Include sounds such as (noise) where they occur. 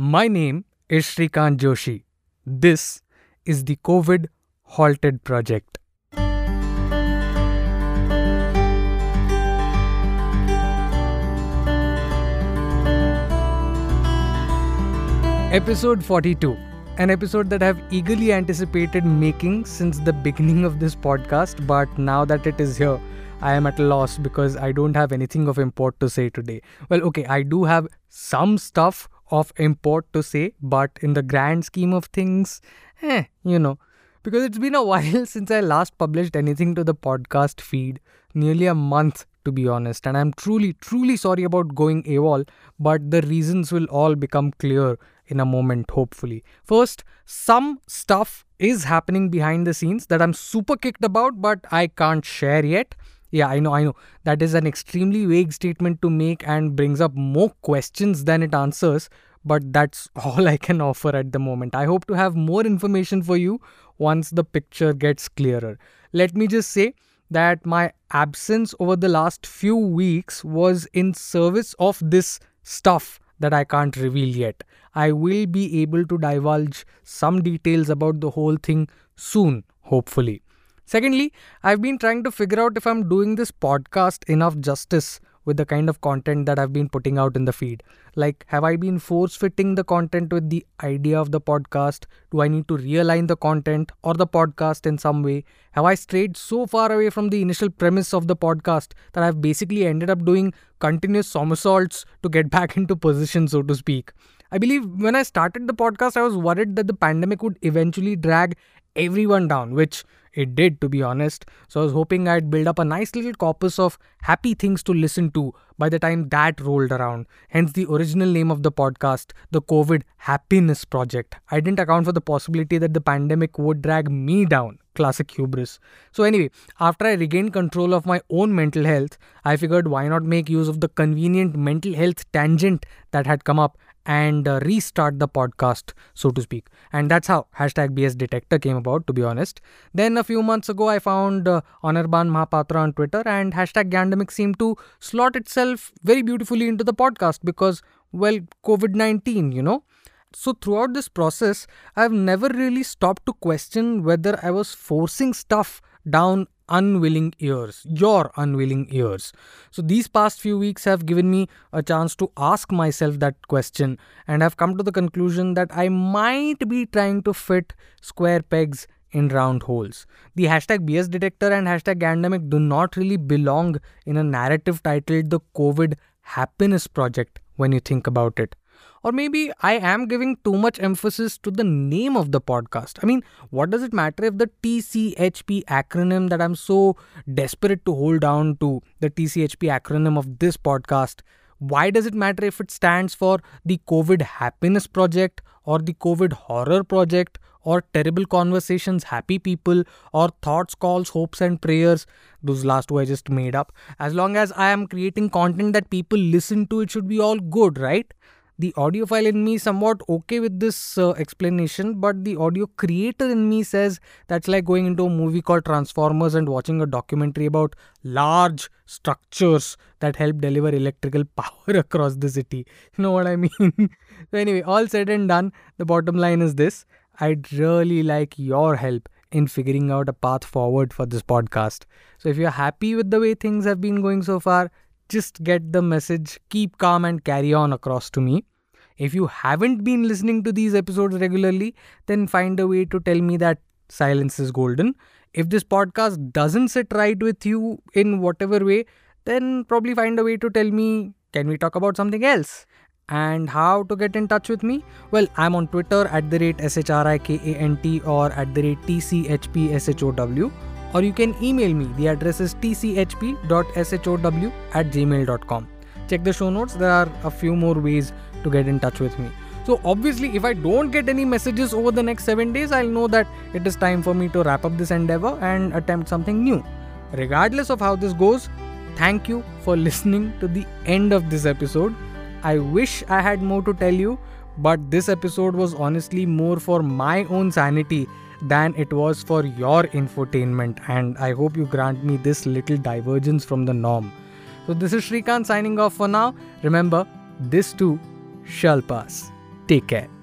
My name is Shrikant Joshi. This is the COVID Halted Project. Episode 42, an episode that I've eagerly anticipated making since the beginning of this podcast, but now that it is here, I am at a loss because I don't have anything of import to say today. Well, okay, I do have some stuff of import to say, but in the grand scheme of things, eh, you know, because it's been a (laughs) while since I last published anything to the podcast feed, nearly a month to be honest, and I'm truly, truly sorry about going AWOL, but the reasons will all become clear in a moment, hopefully. First, some stuff is happening behind the scenes that I'm super kicked about, but I can't share yet. Yeah, I know, I know. That is an extremely vague statement to make and brings up more questions than it answers, but that's (laughs) all I can offer at the moment. I hope to have more information for you once the picture gets clearer. Let me just say that my absence over the last few weeks was in service of this stuff that I can't reveal yet. I will be able to divulge some details about the whole thing soon, hopefully. Secondly, I've been trying to figure out if I'm doing this podcast enough justice with the kind of content that I've been putting out in the feed. Like, have I been force fitting the content with the idea of the podcast? Do I need to realign the content or the podcast in some way? Have I strayed so far away from the initial premise of the podcast that I've basically ended up doing continuous somersaults to get (laughs) back into position, so to speak? I believe when I started the podcast, I was worried that the pandemic would eventually drag everyone down, which it did, to be honest. So I was hoping I'd build up a nice little corpus of happy things to listen to by the time that rolled around. Hence the original name of the podcast, the COVID Happiness Project. I didn't account for the possibility that the pandemic would drag me down. Classic hubris. So, anyway, after I regained control of my own mental health, I figured why not make use of the convenient mental health tangent that had come up and uh, restart the podcast, so to speak. And that's how hashtag BS Detector came about, to be honest. Then a few months ago, I found uh, Anirban Mahapatra on Twitter, and hashtag Gandemic seemed to slot itself very beautifully into the podcast because, well, COVID 19, you know. So, throughout this process, I've never really stopped to question whether I was forcing stuff down unwilling ears, your unwilling ears. So, these past few weeks have given me a chance to ask myself that question, and I've come to the conclusion that I might be trying to fit square pegs in round holes. The hashtag BS detector and hashtag Gandemic do not really belong in a narrative titled The COVID Happiness Project when you think about it. Or maybe I am giving too much emphasis to the name of the podcast. I mean, what does it matter if the TCHP acronym that I'm so desperate to hold down to, the TCHP acronym of this podcast, why does it matter if it stands for the COVID Happiness Project or the COVID Horror Project or Terrible Conversations Happy People or Thoughts, Calls, Hopes and Prayers? Those last two I just made up. As long as I am creating content that people listen to, it should be all good, right? The audiophile in me somewhat okay with this uh, explanation but the audio creator in me says that's like going into a movie called transformers and watching a documentary about large structures that help deliver electrical (laughs) power across the city. You know what i mean? (laughs) So anyway all said and done the bottom line is this. I'd really like your help in figuring out a path forward for this podcast. So if you're happy with the way things have been going so far just get the message, keep calm, and carry on across to me. If you haven't been listening to these episodes regularly, then find a way to tell me that silence is golden. If this podcast doesn't sit right with you in whatever way, then probably find a way to tell me, can we talk about something else? And how to get in touch with me? Well, I'm on Twitter at the rate SHRIKANT or at the rate TCHPSHOW or you can email me. The address is tchp.show at gmail.com. Check the show notes, there are a few more ways to get in touch with me. So, obviously, if I don't get any messages over the next seven days, I'll know that it is time for me to wrap up this endeavor and attempt something new. Regardless of how this goes, thank you for listening to the end of this episode. I wish I had more to tell you, but this episode was honestly more for my own sanity than it was for your infotainment, and I hope you grant me this little divergence from the norm. So, this is Shrikant signing off for now. Remember, this too shall pass. Take care.